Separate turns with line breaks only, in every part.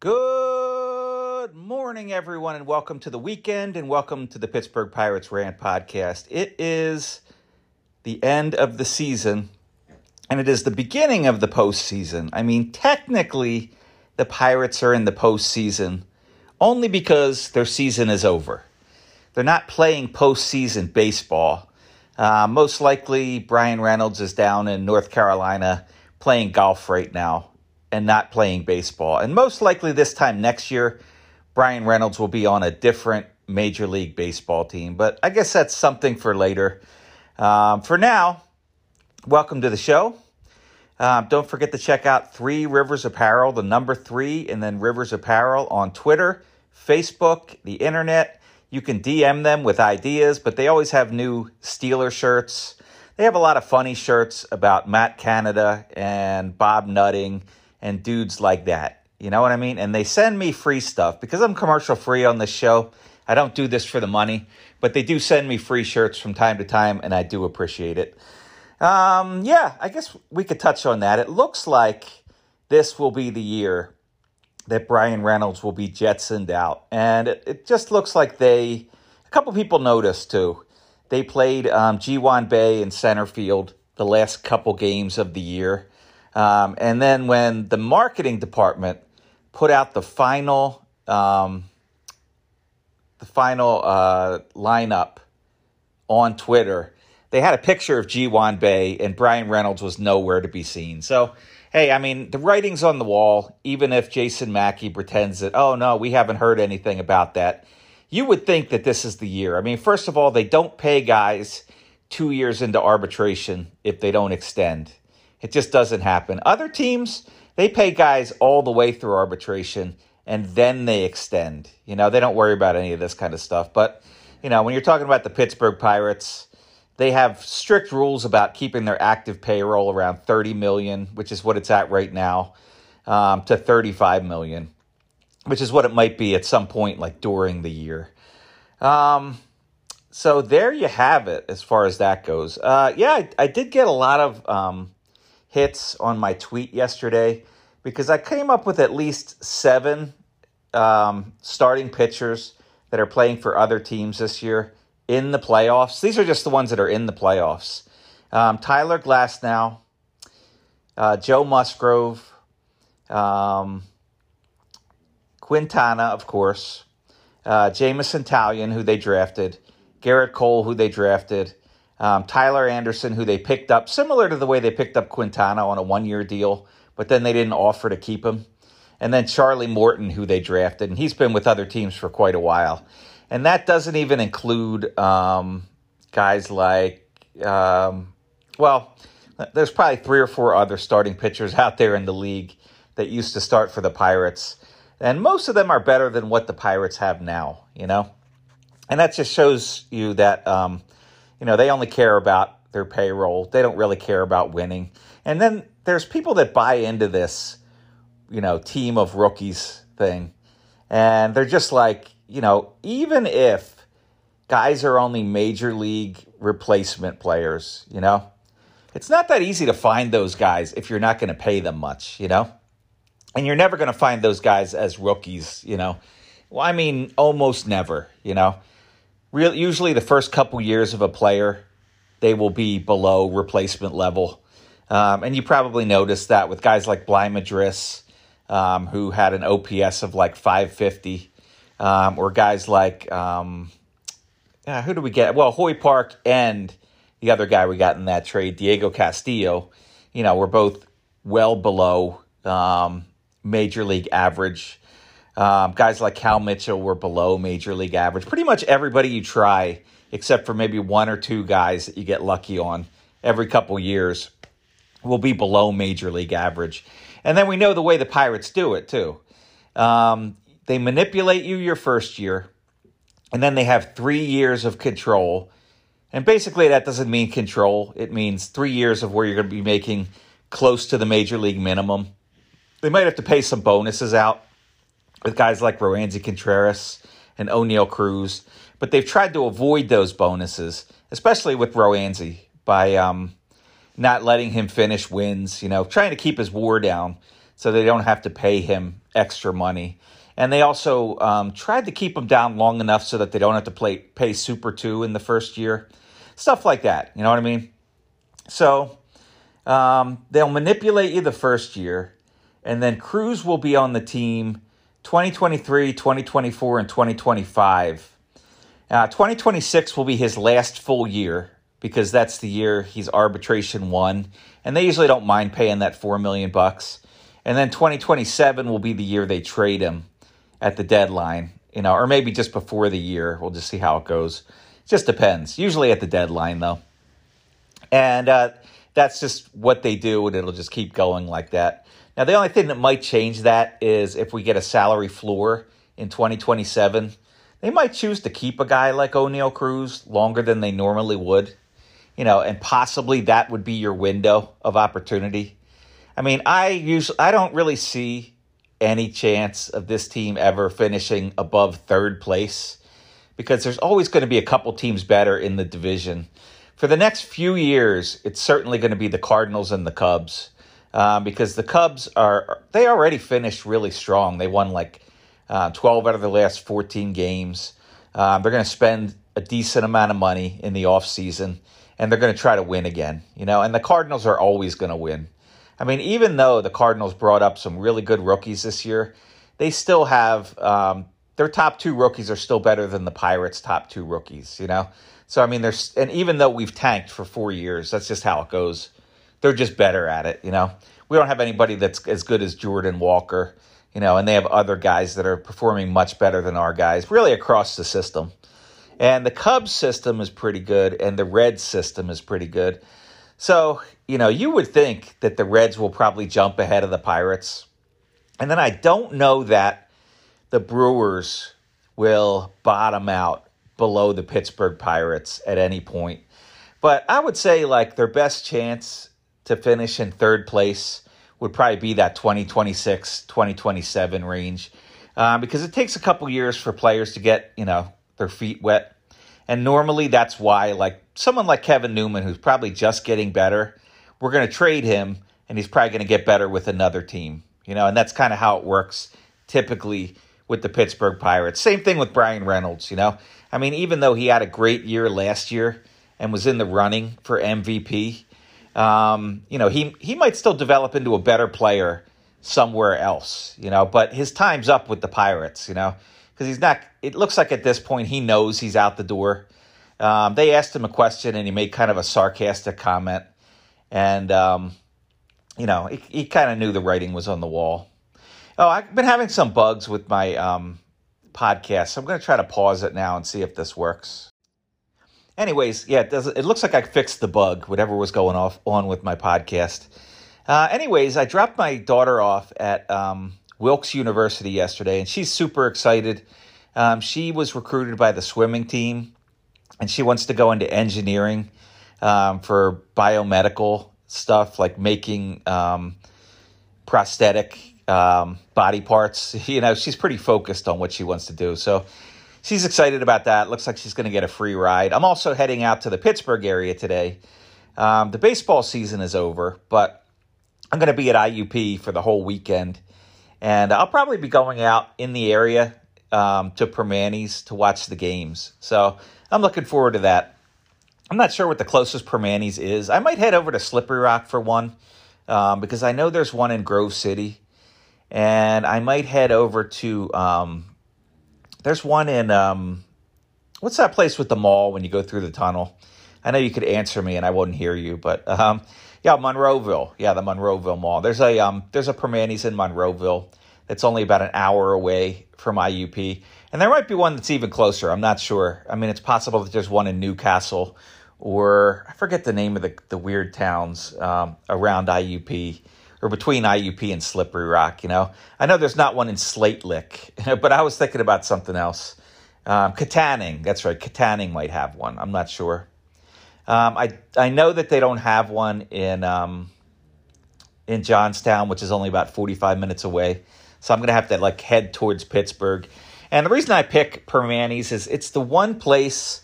Good morning, everyone, and welcome to the weekend and welcome to the Pittsburgh Pirates Rant podcast. It is the end of the season and it is the beginning of the postseason. I mean, technically, the Pirates are in the postseason only because their season is over. They're not playing postseason baseball. Uh, most likely, Bryan Reynolds is down in North Carolina playing golf right now and not playing baseball. And most likely this time next year, Bryan Reynolds will be on a different Major League Baseball team. But I guess that's something for later. Um, for now, welcome to the show. Um, don't forget to check out Three Rivers Apparel, the number three, and then Rivers Apparel on Twitter, Facebook, the internet. You can DM them with ideas, but they always have new Steeler shirts. They have a lot of funny shirts about Matt Canada and Bob Nutting and dudes like that. You know what I mean? And they send me free stuff because I'm commercial free on this show. I don't do this for the money, but they do send me free shirts from time to time, and I do appreciate it. Um, yeah, I guess we could touch on that. It looks like this will be the year that Bryan Reynolds will be jetsoned out. And it, it just looks like they, a couple people noticed too. They played um, Ji-hwan Bae in center field the last couple games of the year. Um, and then when the marketing department put out the final um, the final uh, lineup on Twitter, they had a picture of Ji-hwan Bae and Bryan Reynolds was nowhere to be seen. So, hey, I mean, the writing's on the wall. Even if Jason Mackey pretends that, oh no, we haven't heard anything about that, you would think that this is the year. I mean, first of all, they don't pay guys two years into arbitration if they don't extend. It just doesn't happen. Other teams, they pay guys all the way through arbitration and then they extend. You know, they don't worry about any of this kind of stuff. But, you know, when you're talking about the Pittsburgh Pirates, they have strict rules about keeping their active payroll around 30 million, which is what it's at right now, um, to 35 million, which is what it might be at some point, like during the year. Um, so there you have it as far as that goes. Uh, yeah, I, I, did get a lot of um, hits on my tweet yesterday because I came up with at least seven um, starting pitchers that are playing for other teams this year in the playoffs. These are just the ones that are in the playoffs. Um, Tyler Glasnow, uh, Joe Musgrove, um, Quintana, of course, uh, Jameson Taillon, who they drafted, Gerrit Cole, who they drafted, um, Tyler Anderson, who they picked up, similar to the way they picked up Quintana on a one year deal, but then they didn't offer to keep him. And then Charlie Morton, who they drafted, and he's been with other teams for quite a while. And that doesn't even include um, guys like, um, well, there's probably three or four other starting pitchers out there in the league that used to start for the Pirates. And most of them are better than what the Pirates have now, you know? And that just shows you that um, you know, they only care about their payroll. They don't really care about winning. And then there's people that buy into this, you know, team of rookies thing. And they're just like, you know, even if guys are only major league replacement players, you know, it's not that easy to find those guys if you're not going to pay them much, you know? And you're never going to find those guys as rookies, you know? Well, I mean, almost never, you know? Real usually the first couple years of a player they will be below replacement level um, and you probably noticed that with guys like Bligh Madris, um, who had an OPS of like 550, um, or guys like, um, who do we get? Well, Hoy Park and the other guy we got in that trade, Diego Castillo, you know, were both well below um, major league average. Um, guys like Cal Mitchell were below major league average. Pretty much everybody you try, except for maybe one or two guys that you get lucky on every couple years, will be below major league average. And then we know the way the Pirates do it too. Um, they manipulate you your first year, and then they have three years of control. And basically, that doesn't mean control. It means three years of where you're going to be making close to the major league minimum. They might have to pay some bonuses out with guys like Roansy Contreras and Oneil Cruz, but they've tried to avoid those bonuses, especially with Roansy, by um, not letting him finish wins, you know, trying to keep his war down so they don't have to pay him extra money. And they also um, tried to keep them down long enough so that they don't have to play, pay Super 2 in the first year. Stuff like that. You know what I mean? So um, they'll manipulate you the first year, and then Cruz will be on the team 2023, 2024, and 2025. Uh, 2026 will be his last full year because that's the year he's arbitration one, and they usually don't mind paying that four million bucks. And then 2027 will be the year they trade him at the deadline, you know, or maybe just before the year. We'll just see how it goes. Just depends. Usually at the deadline, though. And uh, that's just what they do, and it'll just keep going like that. Now, the only thing that might change that is if we get a salary floor in 2027. They might choose to keep a guy like Oneil Cruz longer than they normally would, you know, and possibly that would be your window of opportunity. I mean, I usually I don't really see any chance of this team ever finishing above third place because there's always going to be a couple teams better in the division. For the next few years, it's certainly going to be the Cardinals and the Cubs um, because the Cubs are they already finished really strong. They won like uh, 12 out of the last 14 games. Um, they're going to spend a decent amount of money in the offseason and they're going to try to win again, you know, and the Cardinals are always going to win. I mean, even though the Cardinals brought up some really good rookies this year, they still have um, their top two rookies are still better than the Pirates' top two rookies, you know? So, I mean, there's, and even though we've tanked for four years, that's just how it goes. They're just better at it, you know? We don't have anybody that's as good as Jordan Walker you know, and they have other guys that are performing much better than our guys, really across the system. And the Cubs system is pretty good, and the Reds system is pretty good. So, you know, you would think that the Reds will probably jump ahead of the Pirates. And then I don't know that the Brewers will bottom out below the Pittsburgh Pirates at any point. But I would say, like, their best chance to finish in third place would probably be that 2026, 2027 range. Uh, because it takes a couple years for players to get, you know, their feet wet. And normally that's why, like someone like Kevin Newman, who's probably just getting better, we're going to trade him and he's probably going to get better with another team, you know, and that's kind of how it works typically with the Pittsburgh Pirates. Same thing with Bryan Reynolds, you know. I mean, even though he had a great year last year and was in the running for MVP, um, you know, he he might still develop into a better player somewhere else, you know, but his time's up with the Pirates, you know, because he's not. It looks like at this point he knows he's out the door. Um, they asked him a question and he made kind of a sarcastic comment, and um, you know, he, he kind of knew the writing was on the wall. Oh, I've been having some bugs with my um, podcast, so I'm going to try to pause it now and see if this works. Anyways, yeah, it, does, it looks like I fixed the bug, whatever was going off on with my podcast. Uh, anyways, I dropped my daughter off at um, Wilkes University yesterday, and she's super excited. Um, she was recruited by the swimming team, and she wants to go into engineering um, for biomedical stuff, like making um, prosthetic um, body parts. You know, she's pretty focused on what she wants to do. So she's excited about that. Looks like she's going to get a free ride. I'm also heading out to the Pittsburgh area today. Um, the baseball season is over, but I'm going to be at IUP for the whole weekend. And I'll probably be going out in the area um, to Primanti's to watch the games. So I'm looking forward to that. I'm not sure what the closest Primanti's is. I might head over to Slippery Rock for one um, because I know there's one in Grove City. And I might head over to um, there's one in um, what's that place with the mall when you go through the tunnel? I know you could answer me and I wouldn't hear you, but um, yeah, Monroeville. Yeah, the Monroeville Mall. There's a um, there's a Primanti's in Monroeville that's only about an hour away from IUP, and there might be one that's even closer. I'm not sure. I mean, it's possible that there's one in New Castle or I forget the name of the the weird towns um, around IUP or between IUP and Slippery Rock. You know, I know there's not one in Slate Lick, but I was thinking about something else. Um, Kittanning, that's right. Kittanning might have one. I'm not sure. Um, I I know that they don't have one in um, in Johnstown, which is only about 45 minutes away. So I'm gonna have to like head towards Pittsburgh. And the reason I pick Primanti's is it's the one place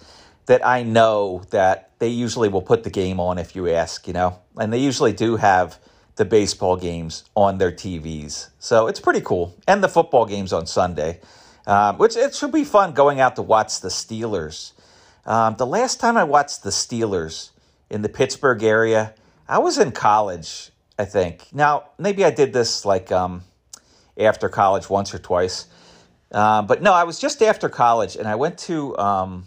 that I know that they usually will put the game on if you ask, you know, and they usually do have the baseball games on their TVs. So it's pretty cool. And the football games on Sunday, um, which it should be fun going out to watch the Steelers. Um, the last time I watched the Steelers in the Pittsburgh area, I was in college, I think. Now, maybe I did this like um, after college once or twice. Uh, but no, I was just after college and I went to um,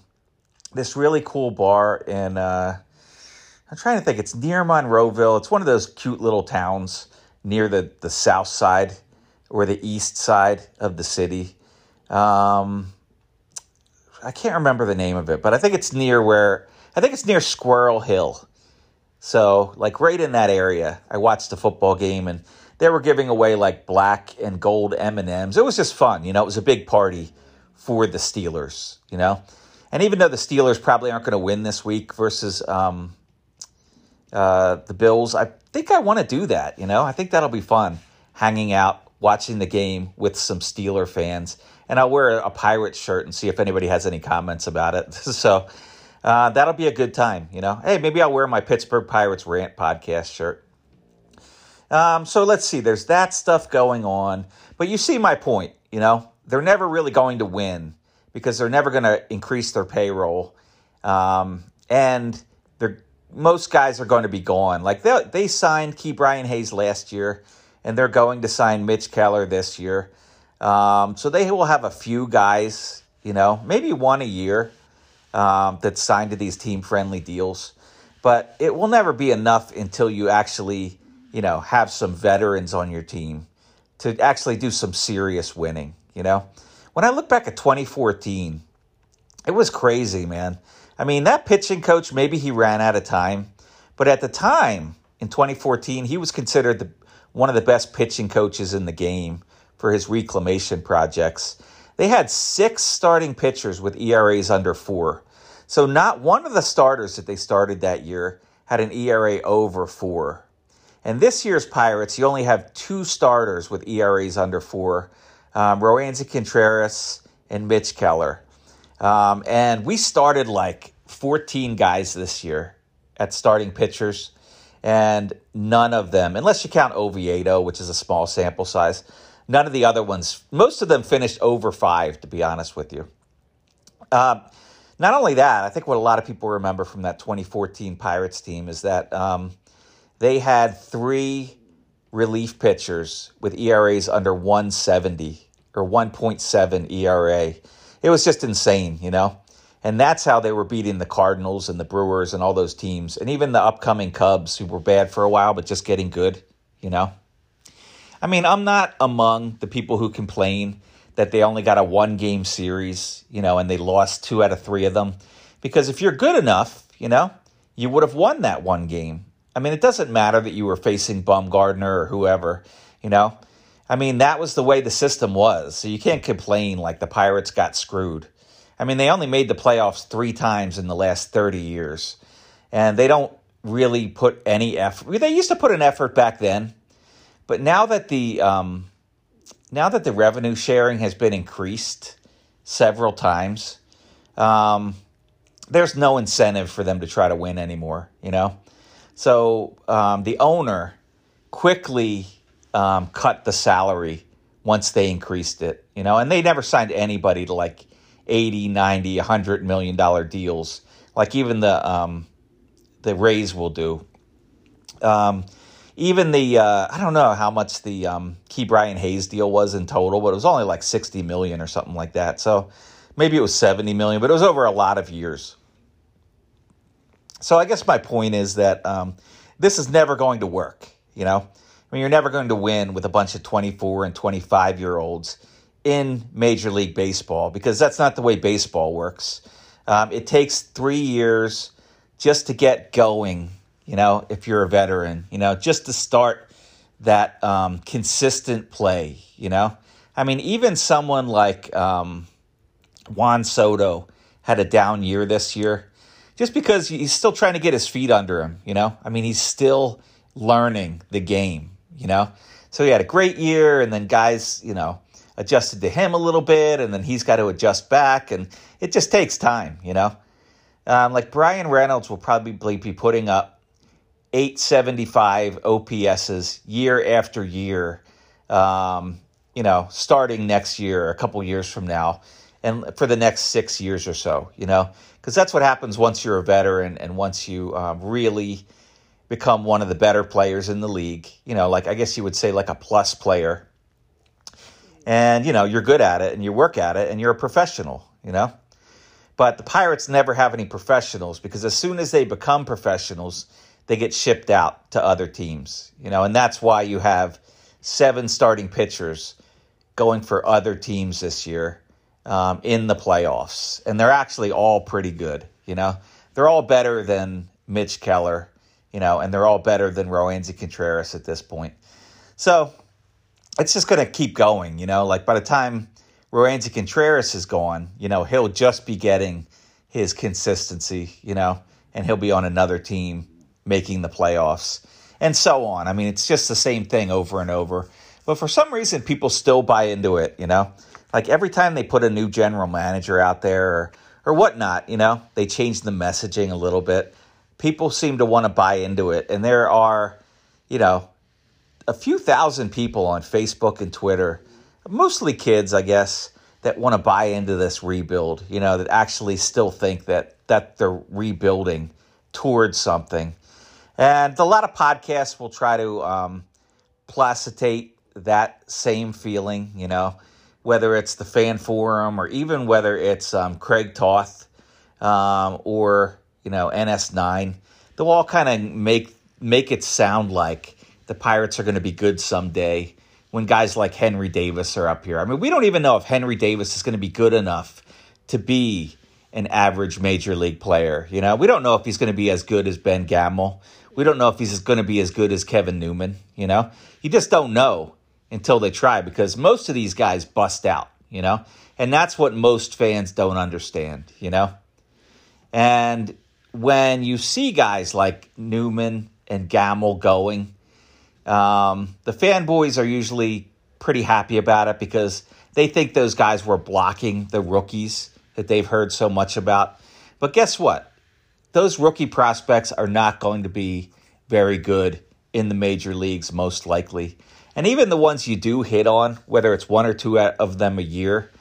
this really cool bar in. Uh, I'm trying to think. It's near Monroeville. It's one of those cute little towns near the, the south side or the east side of the city. Um, I can't remember the name of it, but I think it's near where I think it's near Squirrel Hill. So, like right in that area, I watched the football game and they were giving away like black and gold M&Ms. It was just fun, you know, it was a big party for the Steelers, you know. And even though the Steelers probably aren't going to win this week versus um, uh, the Bills, I think I want to do that. You know, I think that'll be fun, hanging out, watching the game with some Steeler fans, and I'll wear a Pirates shirt and see if anybody has any comments about it. so uh, that'll be a good time. You know, hey, maybe I'll wear my Pittsburgh Pirates rant podcast shirt. Um, so let's see. There's that stuff going on, but you see my point. You know, they're never really going to win because they're never going to increase their payroll. Um, and most guys are going to be gone. Like they they signed Ke'Bryan Hayes last year, and they're going to sign Mitch Keller this year. Um, so they will have a few guys, you know, maybe one a year um, that signed to these team friendly deals. But it will never be enough until you actually, you know, have some veterans on your team to actually do some serious winning. You know, when I look back at 2014, it was crazy, man. I mean, that pitching coach, maybe he ran out of time, but at the time in 2014, he was considered the, one of the best pitching coaches in the game for his reclamation projects. They had six starting pitchers with ERAs under four. So, not one of the starters that they started that year had an ERA over four. And this year's Pirates, you only have two starters with ERAs under four um, Contreras and Mitch Keller. Um, and we started like 14 guys this year at starting pitchers, and none of them, unless you count Oviedo, which is a small sample size, none of the other ones, most of them finished over five, to be honest with you. Um, not only that, I think what a lot of people remember from that 2014 Pirates team is that um, they had three relief pitchers with ERAs under 170 or 1.7 ERA. It was just insane, you know? And that's how they were beating the Cardinals and the Brewers and all those teams, and even the upcoming Cubs, who were bad for a while, but just getting good, you know? I mean, I'm not among the people who complain that they only got a one game series, you know, and they lost two out of three of them. Because if you're good enough, you know, you would have won that one game. I mean, it doesn't matter that you were facing Bumgarner or whoever, you know. I mean, that was the way the system was. So you can't complain like the Pirates got screwed. I mean, they only made the playoffs three times in the last 30 years. And they don't really put any effort. They used to put an effort back then. But now that the um, now that the revenue sharing has been increased several times, um, there's no incentive for them to try to win anymore. You know, so um, the owner quickly um, cut the salary once they increased it, you know, and they never signed anybody to like 80, 90, 100 million dollar deals like even the um, the Rays will do. Um, even the uh, I don't know how much the um, Ke'Bryan Hayes deal was in total, but it was only like 60 million or something like that. So maybe it was 70 million, but it was over a lot of years. So I guess my point is that um, this is never going to work, you know? I mean, you're never going to win with a bunch of 24 and 25 year olds in Major League Baseball because that's not the way baseball works. Um, it takes three years just to get going, you know, if you're a veteran, you know, just to start that um, consistent play, you know. I mean, even someone like um, Juan Soto had a down year this year just because he's still trying to get his feet under him, you know. I mean, he's still learning the game, you know? So he had a great year, and then guys, you know, adjusted to him a little bit, and then he's got to adjust back, and it just takes time, you know? Um, like Bryan Reynolds will probably be putting up 875 OPSs year after year, um, you know, starting next year, a couple years from now, and for the next six years or so, you know, because that's what happens once you're a veteran and once you um, really become one of the better players in the league, you know, like I guess you would say like a plus player. And, you know, you're good at it and you work at it and you're a professional, you know. But the Pirates never have any professionals because as soon as they become professionals, they get shipped out to other teams, you know, and that's why you have seven starting pitchers going for other teams this year um, in the playoffs, and they're actually all pretty good. You know, they're all better than Mitch Keller, you know, and they're all better than Roansy Contreras at this point. So it's just going to keep going. You know, like by the time Roansy Contreras is gone, you know, he'll just be getting his consistency. You know, and he'll be on another team making the playoffs and so on. I mean, it's just the same thing over and over. But for some reason, people still buy into it, you know? Like every time they put a new general manager out there or, or whatnot, you know, they change the messaging a little bit. People seem to want to buy into it. And there are, you know, a few thousand people on Facebook and Twitter, mostly kids, I guess, that want to buy into this rebuild, you know, that actually still think that, that they're rebuilding towards something. And a lot of podcasts will try to um, placitate that same feeling, you know, whether it's the fan forum or even whether it's um, Craig Toth um, or, you know, NS9. They'll all kind of make make it sound like the Pirates are going to be good someday when guys like Henry Davis are up here. I mean, we don't even know if Henry Davis is going to be good enough to be an average major league player. You know, we don't know if he's going to be as good as Ben Gamel. We don't know if he's going to be as good as Kevin Newman. You know, you just don't know until they try because most of these guys bust out. You know, and that's what most fans don't understand. You know, and when you see guys like Newman and Gamel going, um, the fanboys are usually pretty happy about it because they think those guys were blocking the rookies that they've heard so much about. But guess what? those rookie prospects are not going to be very good in the major leagues, most likely. And even the ones you do hit on, whether it's one or two of them a year,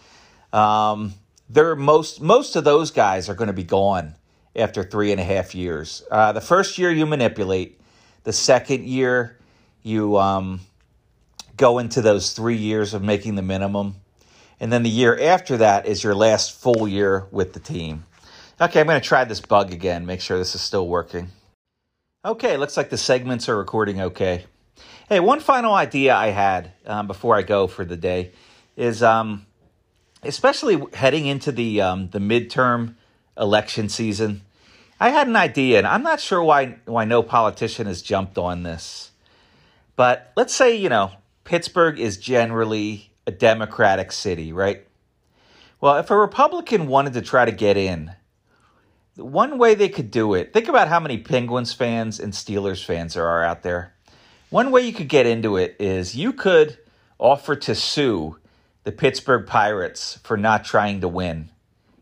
um, they're most most of those guys are going to be gone after three and a half years. Uh, the first year you manipulate, the second year you um, go into those three years of making the minimum, and then the year after that is your last full year with the team. Okay, I'm going to try this bug again, make sure this is still working. Okay, looks like the segments are recording okay. Hey, one final idea I had um, before I go for the day is um, especially heading into the um, the midterm election season. I had an idea, and I'm not sure why why no politician has jumped on this. But let's say you know Pittsburgh is generally a Democratic city, right? Well, if a Republican wanted to try to get in, one way they could do it, think about how many Penguins fans and Steelers fans there are out there. One way you could get into it is you could offer to sue the Pittsburgh Pirates for not trying to win.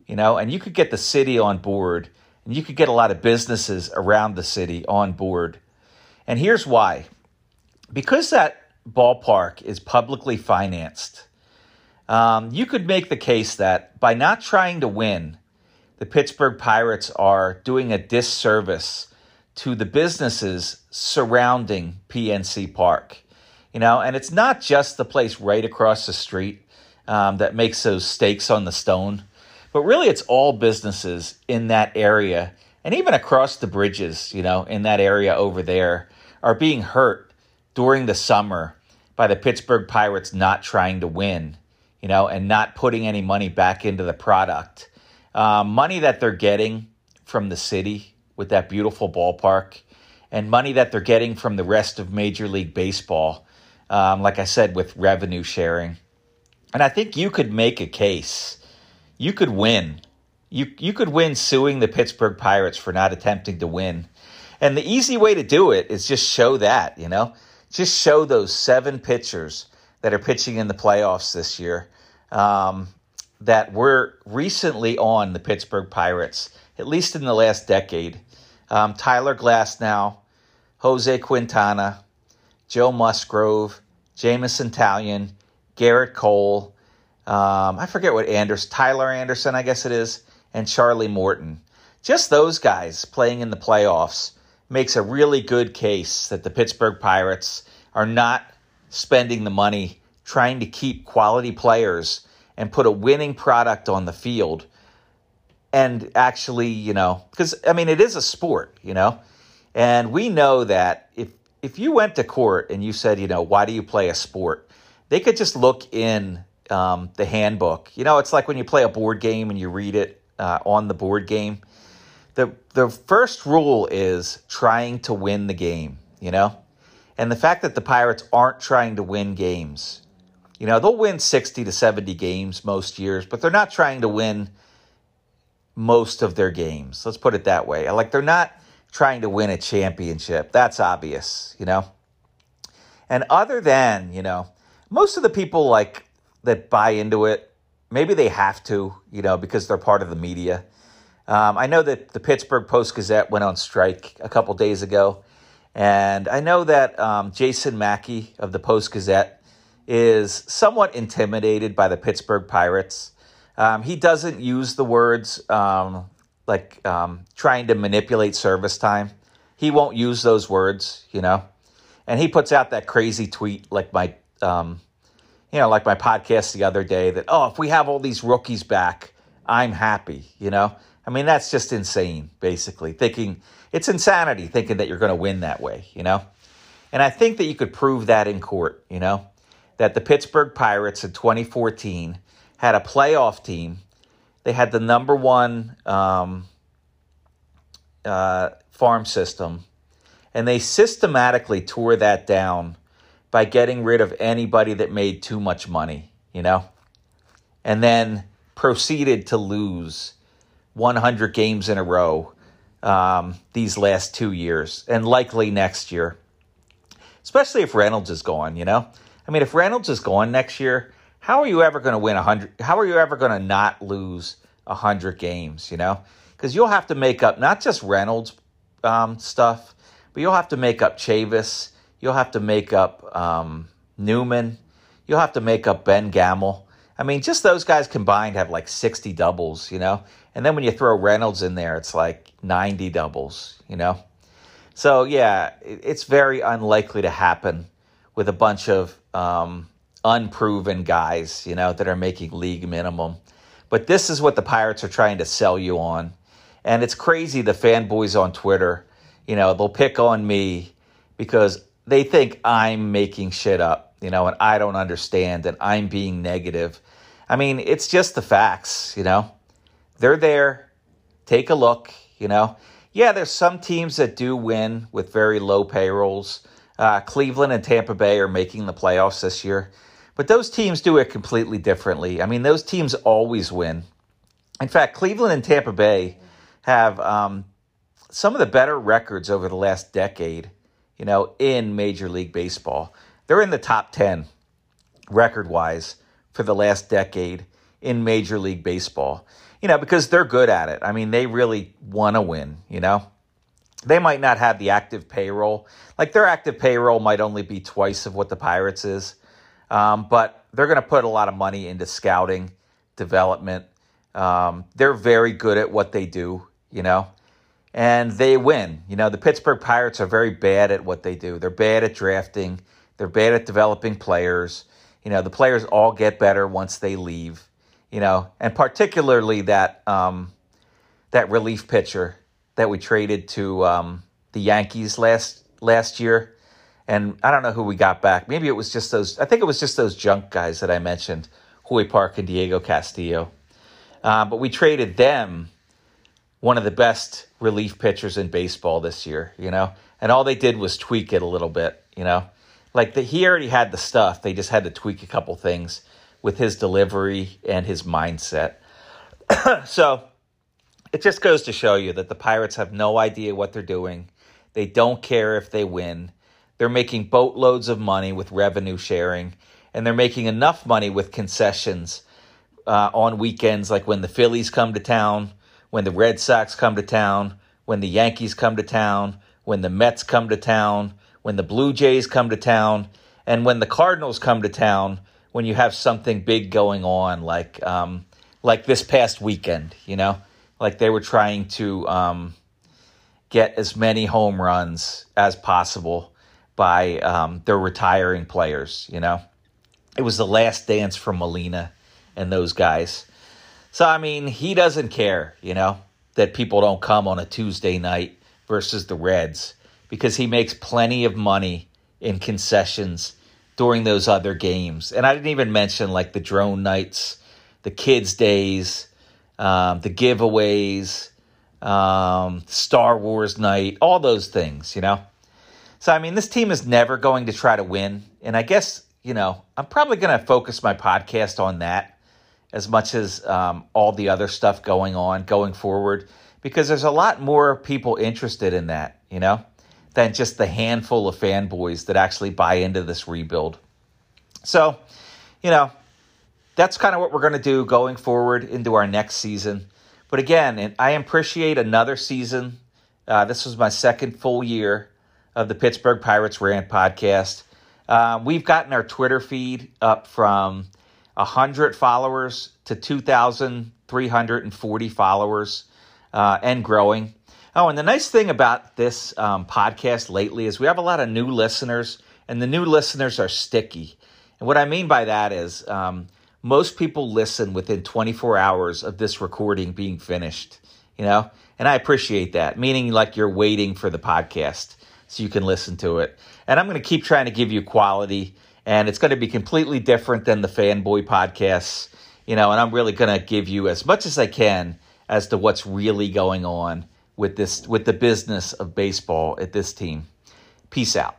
You know, and you could get the city on board and you could get a lot of businesses around the city on board. And here's why. Because that ballpark is publicly financed, um, you could make the case that by not trying to win, the Pittsburgh Pirates are doing a disservice to the businesses surrounding PNC Park. You know, and it's not just the place right across the street um, that makes those stakes on the stone, but really it's all businesses in that area and even across the bridges, you know, in that area over there are being hurt during the summer by the Pittsburgh Pirates not trying to win, you know, and not putting any money back into the product. Uh, money that they're getting from the city with that beautiful ballpark, and money that they're getting from the rest of Major League Baseball, um, like I said, with revenue sharing. And I think you could make a case. You could win. You, you could win suing the Pittsburgh Pirates for not attempting to win. And the easy way to do it is just show that, you know? Just show those seven pitchers that are pitching in the playoffs this year. Um, that were recently on the Pittsburgh Pirates, at least in the last decade. Um, Tyler Glasnow, Jose Quintana, Joe Musgrove, Jameson Taillon, Gerrit Cole. Um, I forget what Anders, Tyler Anderson, I guess it is, and Charlie Morton. Just those guys playing in the playoffs makes a really good case that the Pittsburgh Pirates are not spending the money trying to keep quality players and put a winning product on the field. And actually, you know, because I mean, it is a sport, you know, and we know that if if you went to court and you said, you know, why do you play a sport, they could just look in um, the handbook. You know, it's like when you play a board game and you read it uh, on the board game. The the first rule is trying to win the game. You know, and the fact that the Pirates aren't trying to win games. You know, they'll win 60 to 70 games most years, but they're not trying to win most of their games. Let's put it that way. Like they're not trying to win a championship. That's obvious, you know. And other than, you know, most of the people like that buy into it, maybe they have to, you know, because they're part of the media. Um, I know that the Pittsburgh Post Gazette went on strike a couple days ago. And I know that um, Jason Mackey of the Post Gazette is somewhat intimidated by the Pittsburgh Pirates. Um, he doesn't use the words um, like um, trying to manipulate service time. He won't use those words, you know. And he puts out that crazy tweet like my, um, you know, like my podcast the other day that oh, if we have all these rookies back, I'm happy. You know, I mean that's just insane. Basically, thinking it's insanity thinking that you're going to win that way. You know, and I think that you could prove that in court. You know, that the Pittsburgh Pirates in 2014 had a playoff team. They had the number one um, uh, farm system, and they systematically tore that down by getting rid of anybody that made too much money, you know, and then proceeded to lose 100 games in a row um, these last two years, and likely next year, especially if Reynolds is gone, you know. I mean, if Reynolds is gone next year, how are you ever going to win hundred? How are you ever going to not lose hundred games? You know, because you'll have to make up not just Reynolds um, stuff, but you'll have to make up Chavis. You'll have to make up um, Newman. You'll have to make up Ben Gamel. I mean, just those guys combined have like 60 doubles, you know? And then when you throw Reynolds in there, it's like 90 doubles, you know? So, yeah, it's very unlikely to happen with a bunch of um, unproven guys, you know, that are making league minimum. But this is what the Pirates are trying to sell you on. And it's crazy the fanboys on Twitter, you know, they'll pick on me because they think I'm making shit up, you know, and I don't understand and I'm being negative. I mean, it's just the facts, you know. They're there. Take a look, you know. Yeah, there's some teams that do win with very low payrolls. Uh, Cleveland and Tampa Bay are making the playoffs this year. But those teams do it completely differently. I mean, those teams always win. In fact, Cleveland and Tampa Bay have um, some of the better records over the last decade, you know, in Major League Baseball. They're in the top 10 record wise for the last decade in Major League Baseball, you know, because they're good at it. I mean, they really want to win, you know. They might not have the active payroll. Like their active payroll might only be twice of what the Pirates is um, but they're going to put a lot of money into scouting, development. Um, they're very good at what they do, you know, and they win. You know, the Pittsburgh Pirates are very bad at what they do. They're bad at drafting, they're bad at developing players. You know, the players all get better once they leave, you know, and particularly that, um, that relief pitcher that we traded to um, the Yankees last last year. And I don't know who we got back. Maybe it was just those, I think it was just those junk guys that I mentioned, Hoy Park and Diego Castillo. Uh, but we traded them one of the best relief pitchers in baseball this year, you know? And all they did was tweak it a little bit, you know? Like the, he already had the stuff. They just had to tweak a couple things with his delivery and his mindset. so it just goes to show you that the Pirates have no idea what they're doing. They don't care if they win. They're making boatloads of money with revenue sharing, and they're making enough money with concessions uh, on weekends, like when the Phillies come to town, when the Red Sox come to town, when the Yankees come to town, when the Mets come to town, when the Blue Jays come to town, and when the Cardinals come to town, when you have something big going on, like um, like this past weekend, you know, like they were trying to um, get as many home runs as possible by um, their retiring players. You know, it was the last dance for Molina and those guys. So I mean, he doesn't care, you know, that people don't come on a Tuesday night versus the Reds because he makes plenty of money in concessions during those other games. And I didn't even mention like the drone nights, the kids' days, um, the giveaways, um, Star Wars night, all those things, you know. So I mean, this team is never going to try to win, and I guess you know I'm probably going to focus my podcast on that as much as um, all the other stuff going on going forward because there's a lot more people interested in that, you know, than just the handful of fanboys that actually buy into this rebuild. So, you know, that's kind of what we're going to do going forward into our next season. But again, I appreciate another season. Uh, this was my second full year of the Pittsburgh Pirates Rant podcast. Uh, we've gotten our Twitter feed up from 100 followers to 2,340 followers uh, and growing. Oh, and the nice thing about this um, podcast lately is we have a lot of new listeners, and the new listeners are sticky. And what I mean by that is um, most people listen within 24 hours of this recording being finished, you know? And I appreciate that, meaning like you're waiting for the podcast so you can listen to it. And I'm going to keep trying to give you quality and it's going to be completely different than the fanboy podcasts you know and i'm really going to give you as much as i can as to what's really going on with this with the business of baseball at this team. Peace out